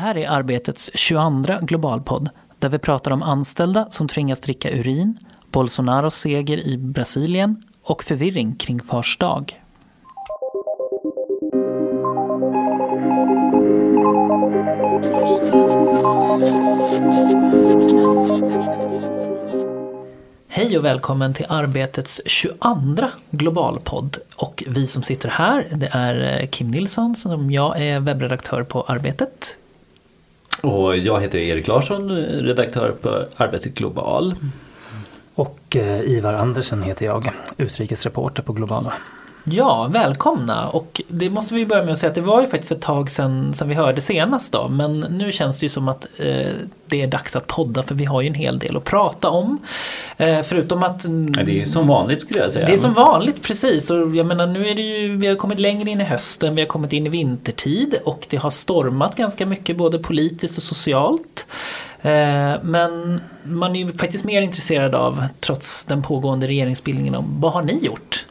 Det här är Arbetets 22 globalpodd där vi pratar om anställda som tvingas dricka urin, Bolsonaros seger i Brasilien och förvirring kring Fars dag. Hej och välkommen till Arbetets 22 globalpodd. Och vi som sitter här, det är eh, Kim Nilsson som jag är webbredaktör på Arbetet. Och jag heter Erik Larsson, redaktör på Arbetet Global. Och eh, Ivar Andersen heter jag, utrikesreporter på Globala. Ja, välkomna! Och det måste vi börja med att säga att det var ju faktiskt ett tag sedan, sedan vi hörde senast då. Men nu känns det ju som att eh, det är dags att podda för vi har ju en hel del att prata om. Eh, förutom att... Ja, det är som vanligt skulle jag säga. Det är som vanligt precis. Och jag menar nu är det ju, vi har kommit längre in i hösten, vi har kommit in i vintertid och det har stormat ganska mycket både politiskt och socialt. Eh, men man är ju faktiskt mer intresserad av, trots den pågående regeringsbildningen, om vad har ni gjort?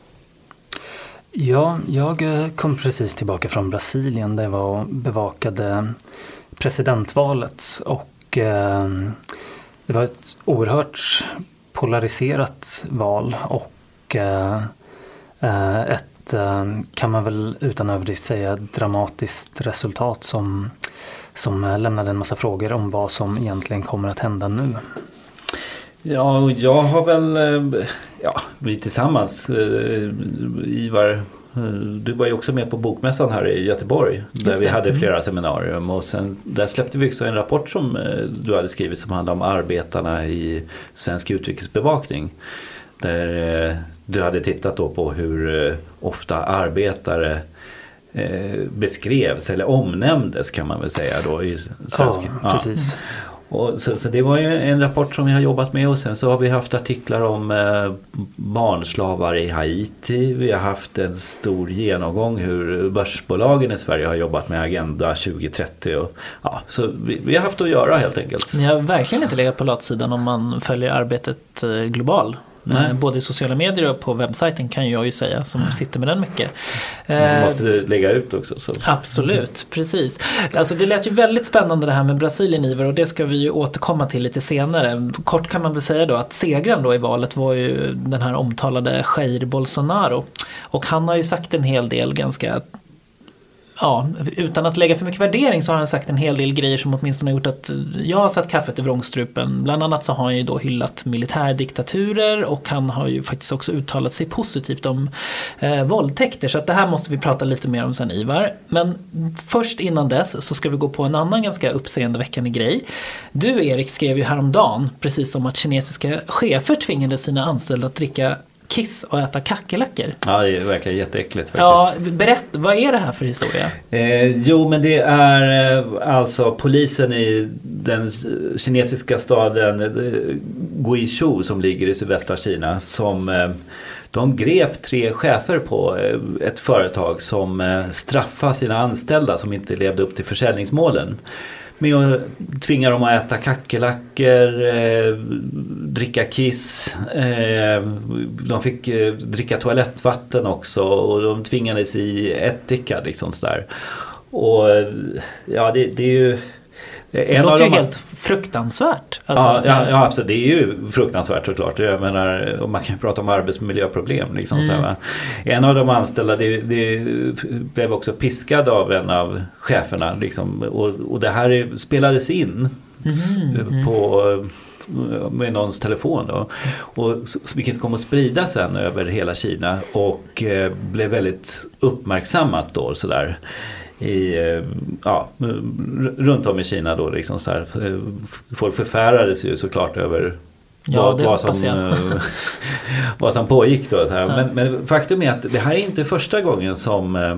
Ja, jag eh, kom precis tillbaka från Brasilien där jag var och bevakade presidentvalet och eh, det var ett oerhört polariserat val och eh, eh ett, ehm, kan man väl utan överdrift säga, dramatiskt resultat som, som eh, lämnade en massa frågor om vad som egentligen kommer att hända nu. Ja, jag har väl, eh, ja, vi tillsammans, eh, Ivar, eh, du var ju också med på Bokmässan här i Göteborg. Där vi hade mm. flera seminarium och sen där släppte vi också en rapport som du hade skrivit som handlar om arbetarna i svensk utrikesbevakning. Där du hade tittat då på hur ofta arbetare beskrevs eller omnämndes kan man väl säga då i svensk. Ja, precis. Ja. Och så, så, det var ju en rapport som vi har jobbat med och sen så har vi haft artiklar om eh, barnslavar i Haiti. Vi har haft en stor genomgång hur börsbolagen i Sverige har jobbat med Agenda 2030. Och, ja, så vi, vi har haft att göra helt enkelt. Ni har verkligen inte legat på latsidan om man följer arbetet eh, global. Nej. Både i sociala medier och på webbsajten kan jag ju säga som sitter med den mycket. Man eh, måste lägga ut också. Så. Absolut, precis. Alltså det lät ju väldigt spännande det här med Brasilien Ivar och det ska vi ju återkomma till lite senare. Kort kan man väl säga då att segraren då i valet var ju den här omtalade Jair Bolsonaro. Och han har ju sagt en hel del ganska ja, utan att lägga för mycket värdering så har han sagt en hel del grejer som åtminstone har gjort att jag har satt kaffet i vrångstrupen. Bland annat så har han ju då hyllat militärdiktaturer och han har ju faktiskt också uttalat sig positivt om eh, våldtäkter. Så att det här måste vi prata lite mer om sen Ivar. Men först innan dess så ska vi gå på en annan ganska uppseendeväckande grej. Du Erik skrev ju häromdagen precis som att kinesiska chefer tvingade sina anställda att dricka kiss och äta kackerlackor. Ja, det verkar jätteäckligt faktiskt. Ja, berätta, vad är det här för historia? Eh, jo, men det är eh, alltså polisen i den kinesiska staden eh, Guizhou som ligger i sydvästra Kina som eh, de grep tre chefer på ett företag som straffade sina anställda som inte levde upp till försäljningsmålen med att tvinga dem att äta kackerlackor, eh, dricka kiss. Eh, de fick eh, dricka toalettvatten också och de tvingades i ättika liksom sådär. Och eh, ja, det, det är ju det en låter ju helt fruktansvärt. Alltså, ja, ja, ja, absolut. Det är ju fruktansvärt såklart. Jag menar, man kan ju prata om arbetsmiljöproblem. Liksom, mm. så en av de anställda det, det, blev också piskad av en av cheferna. Liksom, och, och det här spelades in mm. på med någons telefon. Då. Och, vilket kom att sprida sen över hela Kina och eh, blev väldigt uppmärksammat då. Sådär i, eh, ja, runt om i Kina då. Liksom så här. Folk förfärades ju såklart över Ja, vad, vad, som, eh, vad som pågick då. Så här. Ja. Men, men, faktum är att det här är inte första gången som eh,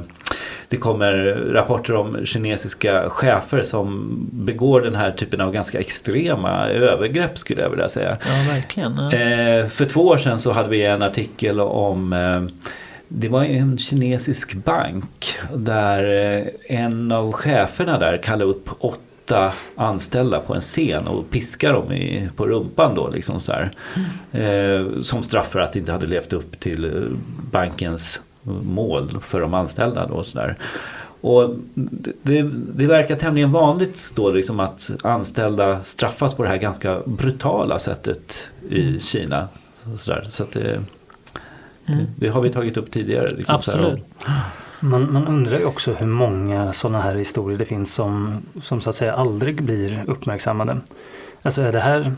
det kommer rapporter om kinesiska chefer som begår den här typen av ganska extrema övergrepp skulle jag vilja säga. Ja, verkligen. Ja. för två år sedan så hade vi en artikel om det var en kinesisk bank där eh, en av cheferna där kallade upp åtta anställda på en scen och piskade dem i, på rumpan då liksom så här, mm. eh, Som straff för att de inte hade levt upp till eh, bankens mål för de anställda då så där. Och det, det verkar tämligen vanligt då liksom att anställda straffas på det här ganska brutala sättet i Kina. Så, där. så att det, Mm. det, det har vi tagit upp tidigare. Liksom. Absolut. Man, man undrar ju också hur många sådana här historier det finns som, som så att säga aldrig blir uppmärksammade. Alltså är det här,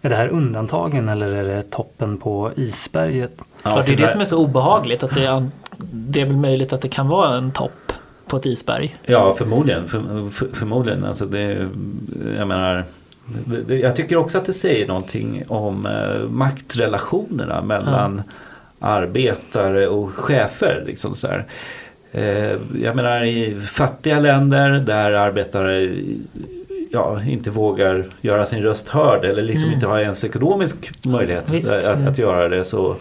är det här undantagen eller är det toppen på isberget? Ja, det är det som är så obehagligt. Att det, är, det är väl möjligt att det kan vara en topp på ett isberg. Ja, förmodligen. För, för, förmodligen. Alltså det, jag menar, jag tycker också att det säger någonting om eh, maktrelationerna mellan arbetare och chefer. Liksom så här. Eh, jag menar i fattiga länder där arbetare ja, inte vågar göra sin röst hörd eller liksom Mm. inte har ens ekonomisk möjlighet Visst, att, mm. att göra det så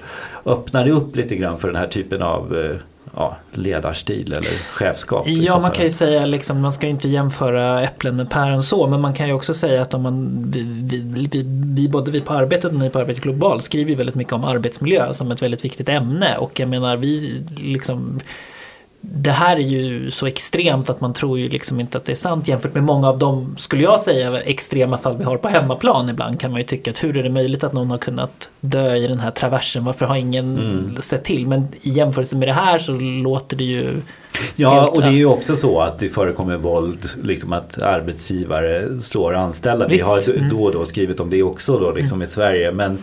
öppnar det upp lite grann för den här typen av eh, ja, ledarstil eller chefskap. Ja, man kan ju säga liksom, man ska inte jämföra äpplen med päron så, men man kan ju också säga att om man, vi, vi, vi, vi, både vi på arbetet och ni på Arbetet Global skriver ju väldigt mycket om arbetsmiljö som ett väldigt viktigt ämne och jag menar vi liksom det här är ju så extremt att man tror ju liksom inte att det är sant jämfört med många av de, skulle jag säga, extrema fall vi har på hemmaplan ibland kan man ju tycka att hur är det möjligt att någon har kunnat dö i den här traversen, varför har ingen Mm. sett till? Men i jämförelse med det här så låter det ju Ja, och det är ju också så att det förekommer våld, liksom att arbetsgivare slår anställda. Visst, Vi har mm. då och då skrivit om det också då, liksom i Sverige. Men,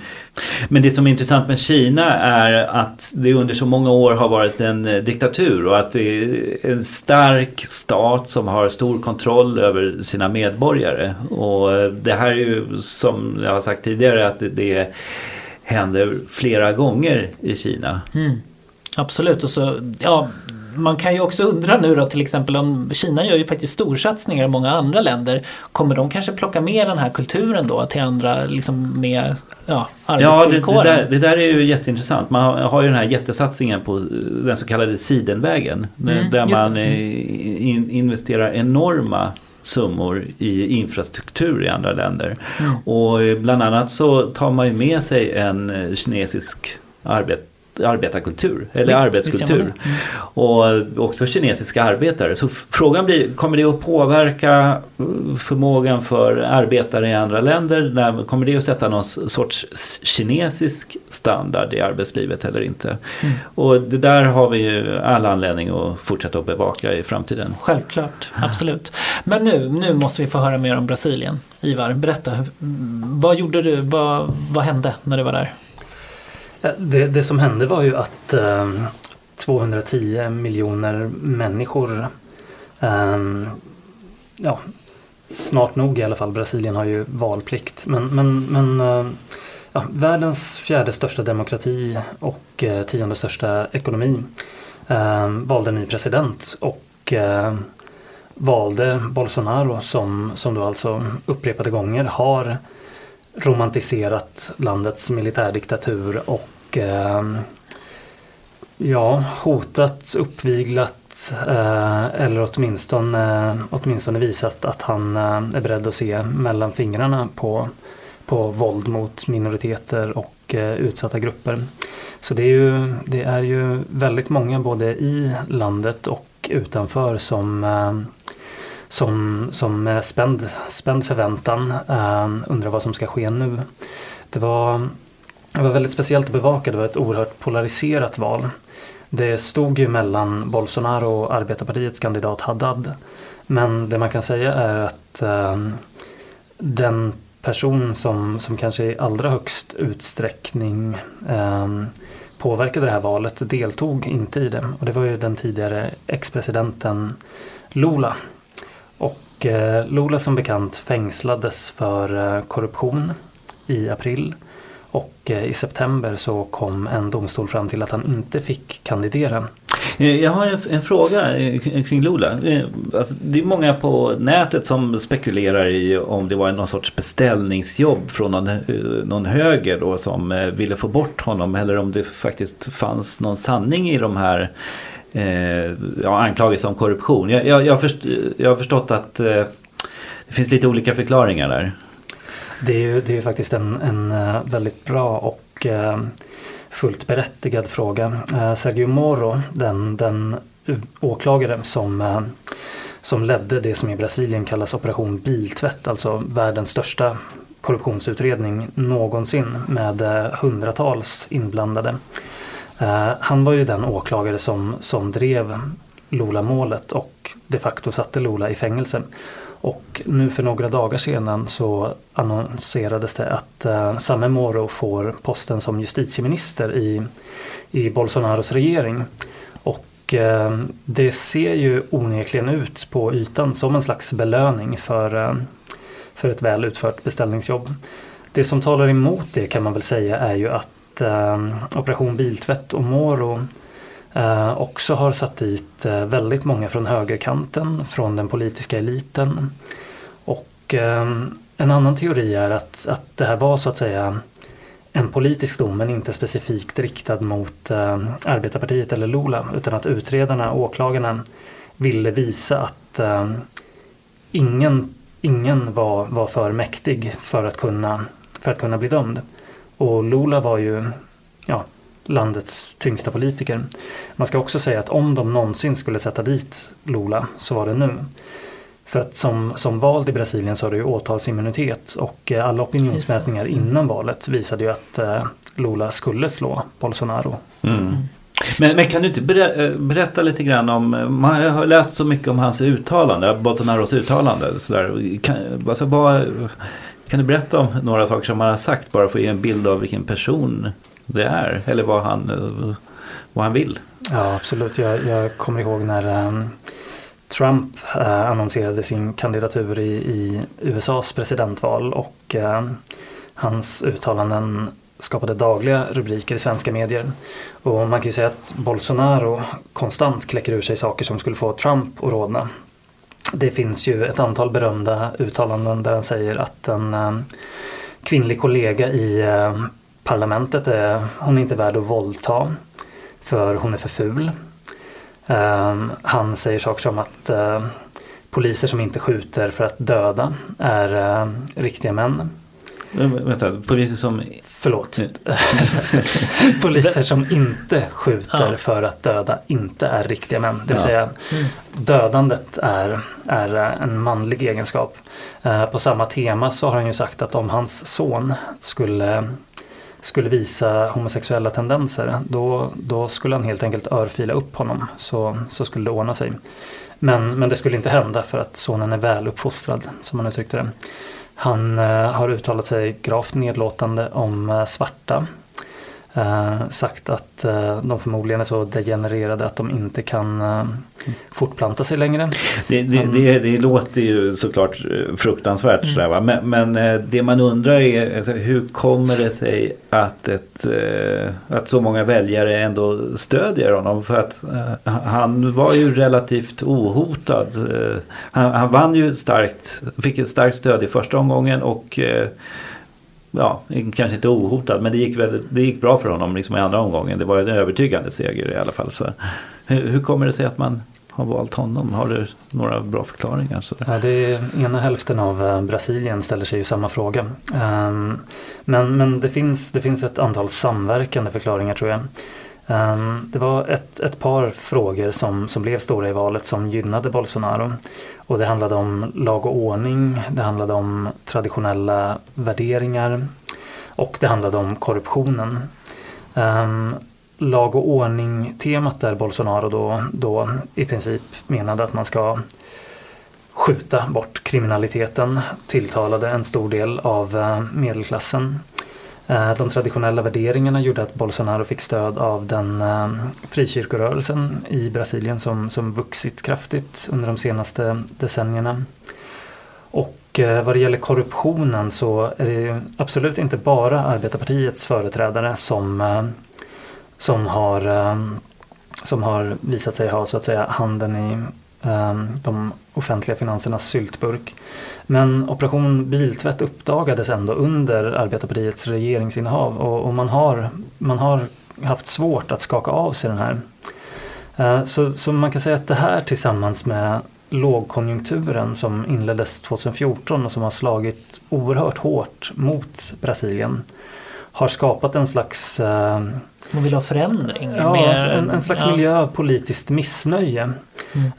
men det som är intressant med Kina är att det under så många år har varit en eh, diktatur och att det är en stark stat som har stor kontroll över sina medborgare. Och eh, det här är ju som jag har sagt tidigare att det, det händer flera gånger i Kina. Mm, absolut. Och så, ja, man kan ju också undra nu då till exempel om Kina gör ju faktiskt storsatsningar i många andra länder. Kommer de kanske plocka med den här kulturen då till andra liksom med ja, Ja, det, det, arbetsvillkoren? där, det där är ju jätteintressant. Man har, ju den här jättesatsningen på den så kallade Sidenvägen. Mm, där man eh, in, investerar enorma summor i infrastruktur i andra länder. Mm. Och eh, bland annat så tar man ju med sig en eh, kinesisk arbet, arbetarkultur eller Visst, visst arbetskultur. det. Mm. Och också kinesiska arbetare. Så frågan blir, kommer det att påverka eh, förmågan för arbetare i andra länder? När- Kommer det att sätta någon sorts kinesisk standard i arbetslivet eller inte? Mm. Och det där har vi ju all anledning att fortsätta att bevaka i framtiden. Självklart, absolut. Men nu, nu måste vi få höra mer om Brasilien. Ivar, berätta. mm, Vad gjorde du? Vad, vad hände när du var där? Det, det som hände var ju att eh, 210 miljoner människor eh, ja, snart nog i alla fall, Brasilien har ju valplikt. Men, men, men ehm, ja, världens fjärde största demokrati och eh, tionde största ekonomi eh, valde en ny president och eh, valde Bolsonaro som, som då alltså upprepade gånger har romantiserat landets militärdiktatur och eh, ja, hotat, uppviglat eh, eller åtminstone, åtminstone visat att han eh, är beredd att se mellan fingrarna på, på våld mot minoriteter och eh, utsatta grupper. Så det är, ju, det är ju väldigt många både i landet och utanför som eh, som, som med spänd, spänd förväntan eh, undrar vad som ska ske nu. Det var, det var väldigt speciellt att bevaka, det var ett oerhört polariserat val. Det stod ju mellan Bolsonaro och Arbetarpartiets kandidat Haddad. Men det man kan säga är att eh, den person som, som kanske i allra högst utsträckning eh, påverkade det här valet deltog inte i det. Och det var ju den tidigare ex-presidenten Lula. Och eh, Lula som bekant fängslades för eh, korruption i april. Och eh, i september så kom en domstol fram till att han inte fick kandidera. Eh, jag har en, en fråga eh, kring Lula. Alltså, det är många på nätet som spekulerar i om det var någon sorts beställningsjobb från någon, någon höger då som ville få bort honom eller om det faktiskt fanns någon sanning i de här eh, ja, anklagelserna om korruption. Jag, jag, jag, har först, jag har förstått att eh, det finns lite olika förklaringar där. Det är ju, det är ju faktiskt en, en eh, väldigt bra och eh, fullt berättigad fråga. Eh, Sergio Moro, den, den åklagare som, som ledde det som i Brasilien kallas operation biltvätt, alltså världens största korruptionsutredning någonsin med hundratals inblandade. Han var ju den åklagare som, som drev Lula-målet och de facto satte Lula i fängelse. Och nu för några dagar sedan så annonserades det att eh, Samme Moro får posten som justitieminister i, i Bolsonaros regering. Och eh, det ser ju onekligen ut på ytan som en slags belöning för, eh, för ett väl utfört beställningsjobb. Det som talar emot det kan man väl säga är ju att eh, Operation Biltvätt och Moro Eh, också har satt dit eh, väldigt många från högerkanten, från den politiska eliten. Och eh, en annan teori är att, att det här var så att säga en politisk dom men inte specifikt riktad mot eh, Arbetarpartiet eller Lula utan att utredarna åklagarna ville visa att eh, ingen, ingen var, var för mäktig för att, kunna, för att kunna bli dömd. Och Lula var ju ja, landets tyngsta politiker. Man ska också säga att om de någonsin skulle sätta dit Lula så var det nu. För att som, som vald i Brasilien så har det ju åtalsimmunitet och eh, alla opinionsmätningar innan valet visade ju att eh, Lula skulle slå Bolsonaro. Mm. Men, men, kan du inte berätta lite grann om, man har läst så mycket om hans uttalande, Bolsonaros uttalande. Så där. Kan, alltså bara, kan du berätta om några saker som han har sagt bara för att ge en bild av vilken person det är eller vad han, eh, vad han vill. Ja absolut, jag, jag kommer ihåg när um, Trump uh, annonserade sin kandidatur i, i USAs presidentval och uh, hans uttalanden skapade dagliga rubriker i svenska medier. Och man kan ju säga att Bolsonaro konstant kläcker ur sig saker som skulle få Trump att rodna. Det finns ju ett antal berömda uttalanden där han säger att en uh, kvinnlig kollega i parlamentet är hon är inte värd att våldta för hon är för ful. Uh, han säger saker som att uh, poliser som inte skjuter för att döda är uh, riktiga män. Vänta, poliser som... Förlåt. poliser som inte skjuter ja. för att döda inte är riktiga män. Det vill ja. säga mm. dödandet är, är en manlig egenskap. på samma tema så har han ju sagt att om hans son skulle skulle visa homosexuella tendenser då, då skulle han helt enkelt örfila upp honom så, så skulle det ordna sig. Men, men det skulle inte hända för att sonen är väl uppfostrad som han uttryckte det. Han eh, har uttalat sig gravt nedlåtande om eh, svarta eh, sagt att eh, de förmodligen är så degenererade att de inte kan eh, fortplanta sig längre. Det, det, han, det, det låter ju såklart eh, fruktansvärt mm. sådär, men, men, eh, det man undrar är alltså, hur kommer det sig att, ett, eh, att så många väljare ändå stödjer honom? För att han var ju relativt ohotad. Han, han vann ju starkt, fick ett starkt stöd i första omgången och ja, kanske inte ohotad men det gick, väldigt, det gick bra för honom liksom i andra omgången. Det var en övertygande seger i alla fall. Så, hur, hur kommer det sig att man har valt honom? Har du några bra förklaringar? Så ja, det är ena hälften av eh, Brasilien ställer sig ju samma fråga. Ehm, men men det, finns, det finns ett antal samverkande förklaringar tror jag. Ehm, det var ett, ett par frågor som, som blev stora i valet som gynnade Bolsonaro. Och det handlade om lag och ordning, det handlade om traditionella värderingar och det handlade om korruptionen. Um, lag och ordning-temat där Bolsonaro då, då i princip menade att man ska skjuta bort kriminaliteten tilltalade en stor del av eh, medelklassen. Eh, de traditionella värderingarna gjorde att Bolsonaro fick stöd av den eh, frikyrkorörelsen i Brasilien som, som vuxit kraftigt under de senaste decennierna. Och eh, vad det gäller korruptionen så är det absolut inte bara Arbetarpartiets företrädare som, som, har, som har visat sig ha så att säga handen i Ehm, de offentliga finansernas syltburk. Men Operation Biltvätt uppdagades ändå under Arbetarpartiets regeringsinnehav och, och man, har, man har haft svårt att skaka av sig den här. Ehm, så, så man kan säga att det här tillsammans med lågkonjunkturen som inleddes 2014 och som har slagit oerhört hårt mot Brasilien har skapat en slags eh, Man vill ha förändring. Ja, mer, en, en slags ja. miljö av politiskt missnöje.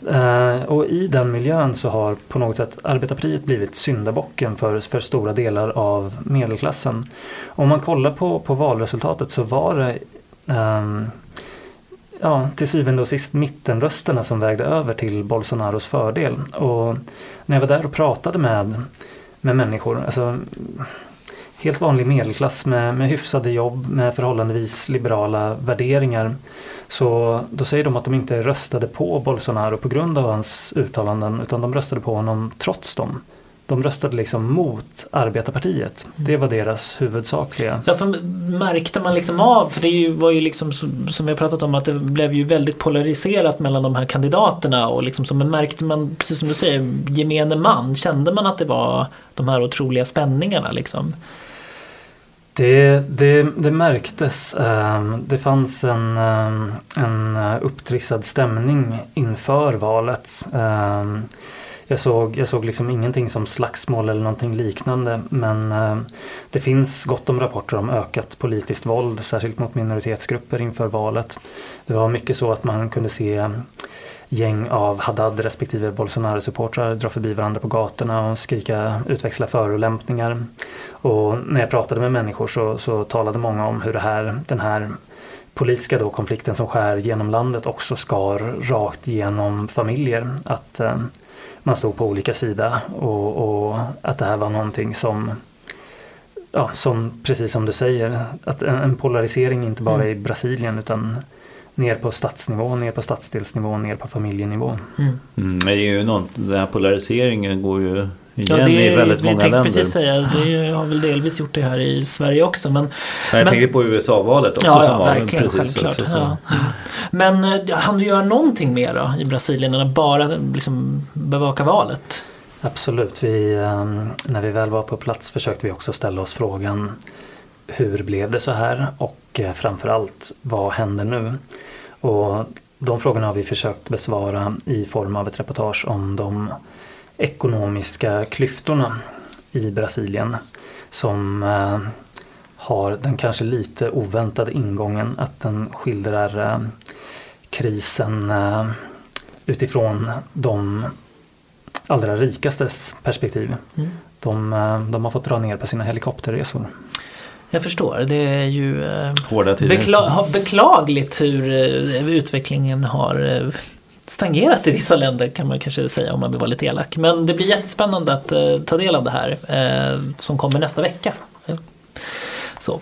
Eh, och i den miljön så har på något sätt arbetarpartiet blivit syndabocken för, för stora delar av medelklassen. Om man kollar på, på valresultatet så var det ehm, ja, till syvende och sist mittenrösterna som vägde över till Bolsonaros fördel. Och när jag var där och pratade med, med människor, alltså helt vanlig medelklass med, med hyfsade jobb, med förhållandevis liberala värderingar. Så då säger de att de inte röstade på Bolsonaro på grund av hans uttalanden utan de röstade på honom trots dem. De röstade liksom mot arbetarpartiet. Det var deras huvudsakliga. Ja, för märkte man liksom av, för det ju, var ju liksom som vi har pratat om att det blev ju väldigt polariserat mellan de här kandidaterna och liksom så men märkte man, precis som du säger, gemene man, kände man att det var de här otroliga spänningarna liksom? Det, det, det märktes. ehm, Det fanns en, ehm, en eh, upptrissad stämning inför valet. Jag såg, jag såg liksom ingenting som slagsmål eller någonting liknande men eh, det finns gott om rapporter om ökat politiskt våld, särskilt mot minoritetsgrupper inför valet. Det var mycket så att man kunde se gäng av Haddad respektive Bolsonaro-supportrar dra förbi varandra på gatorna och skrika utväxla förolämpningar. Och när jag pratade med människor så, så talade många om hur det här, den här politiska då, konflikten som skär genom landet också skar rakt genom familjer. Att eh, man stod på olika sidor och, och att det här var någonting som Ja, som precis som du säger, att en, en polarisering inte bara Mm. i Brasilien utan ner på stadsnivå, ner på stadsdelsnivå, ner på familjenivå. Mm. Mm, men det är ju något, den här polariseringen går ju igen Ja, det i väldigt vi många tänkte länder. precis säga, det har väl delvis gjort det här i Sverige också. Men, Men jag Men- tänker på USA-valet också ja, som ja var verkligen, precis självklart. Ja. Men eh, hann du göra någonting mer då i Brasilien än att bara liksom bevaka valet? Absolut, vi, ehm, när vi väl var på plats försökte vi också ställa oss frågan hur blev det så här och eh, framförallt vad händer nu? Och de frågorna har vi försökt besvara i form av ett reportage om de ekonomiska klyftorna i Brasilien som eh, har den kanske lite oväntade ingången att den skildrar eh, krisen eh, utifrån de allra rikastes perspektiv. Mm. De, de har fått dra ner på sina helikopterresor. Jag förstår, det är ju Hårda tider. bekla- beklagligt hur utvecklingen har stagnerat i vissa länder kan man kanske säga om man vill vara lite elak. Men det blir jättespännande att eh, ta del av det här eh, som kommer nästa vecka. Så.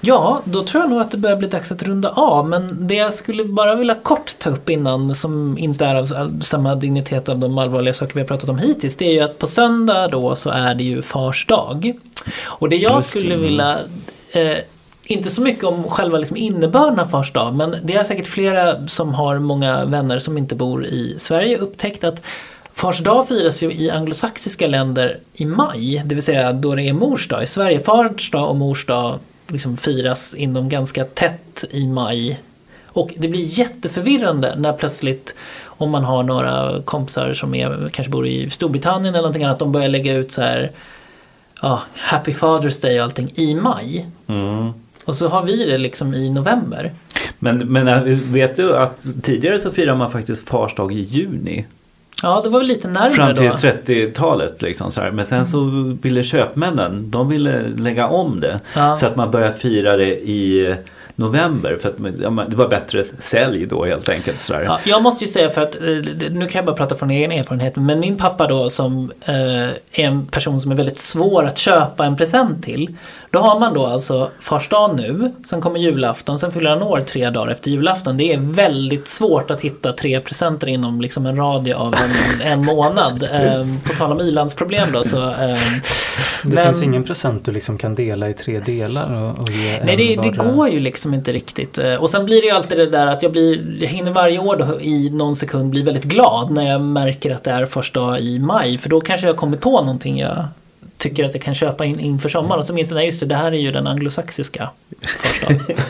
Ja, då tror jag nog att det börjar bli dags att runda av. Men det jag skulle bara vilja kort ta upp innan, som inte är av samma dignitet av de allvarliga saker vi har pratat om hittills, det är ju att på söndag då så är det ju Fars dag. Och det jag skulle vilja eh, inte så mycket om själva liksom innebörden av Fars dag, men det är säkert flera som har många vänner som inte bor i Sverige upptäckt att Fars dag firas ju i anglosaxiska länder i maj, det vill säga då det är mors dag. I Sverige, Fars dag och mors dag liksom firas inom ganska tätt i maj. Och det blir jätteförvirrande när plötsligt om man har några kompisar som är, kanske bor i Storbritannien eller någonting annat, de börjar lägga ut så här ja, Happy Father's Day och allting i maj. Mm. Och så har vi det liksom i november. Men, men äh, vet du att tidigare så firar man faktiskt Fars dag i juni. Ja, det var väl lite närmare Fram till då. 30-talet. Liksom, så här. Men sen så ville köpmännen, de ville lägga om det. Ja. Så att man börjar fira det i november. För att ja, det var bättre sälj då helt enkelt. Så där. Ja, jag måste ju säga för att, eh, nu kan jag bara prata från egen erfarenhet, men min pappa då som eh, är en person som är väldigt svår att köpa en present till. Då har man då alltså fars dag nu, sen kommer julafton, sen fyller han år tre dagar efter julafton. Det är väldigt svårt att hitta tre presenter inom liksom en radie av en, en månad. Eh, på tal om ilandsproblem då så... Eh, Det men- finns ingen present du liksom kan dela i tre delar och, och ge Nej, det, det går ju liksom inte riktigt. Eh, Och sen blir det ju alltid det där att jag, blir, jag hinner varje år då i någon sekund bli väldigt glad när jag märker att det är första i maj. För då kanske jag kommit på någonting jag tycker att jag kan köpa in inför sommaren. Och så minns jag, nej just det, det här är ju den anglosaxiska första.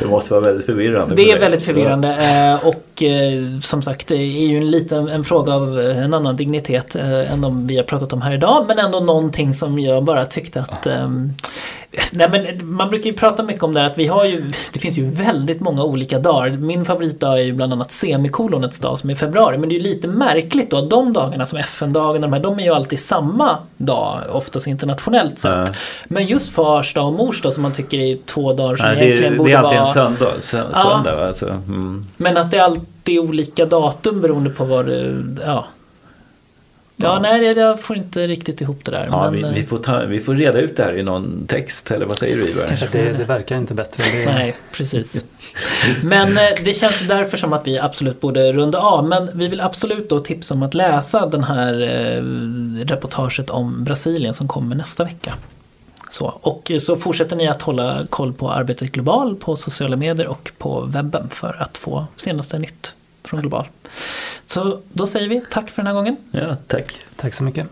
Det måste vara väldigt förvirrande. Det är dig. väldigt förvirrande eh, och eh, som sagt det är ju en liten en fråga av en annan dignitet än de vi har pratat om här idag men ändå någonting som jag bara tyckte att eh, Nej, men man brukar ju prata mycket om det här att vi har ju, det finns ju väldigt många olika dagar. Min favoritdag är ju bland annat semikolonets dag som är i februari. Men det är ju lite märkligt då att de dagarna som FN-dagen, de, här, de är ju alltid samma dag, oftast internationellt sett. Ja. Men just fars dag och mors dag som man tycker är två dagar som Nej, egentligen borde det är alltid vara... en söndag. sö- Ja. söndag va? alltså, mm. Men att det är alltid olika datum beroende på vad det... Ja. Ja, Ja. nej, jag- får inte riktigt ihop det där. Ja, men, vi, vi, eh, får ta, vi får reda ut det här i någon text, eller vad säger du Ivar? Kanske. Det, det verkar inte bättre. Det, Nej, precis. Men eh, det känns därför som att vi absolut borde runda av. Men vi vill absolut då tipsa om att läsa den här eh, reportaget om Brasilien som kommer nästa vecka. Så, och så fortsätter ni att hålla koll på Arbetet Global på sociala medier och på webben för att få senaste nytt från Global. Så då säger vi tack för den här gången. Ja, tack. Tack så mycket.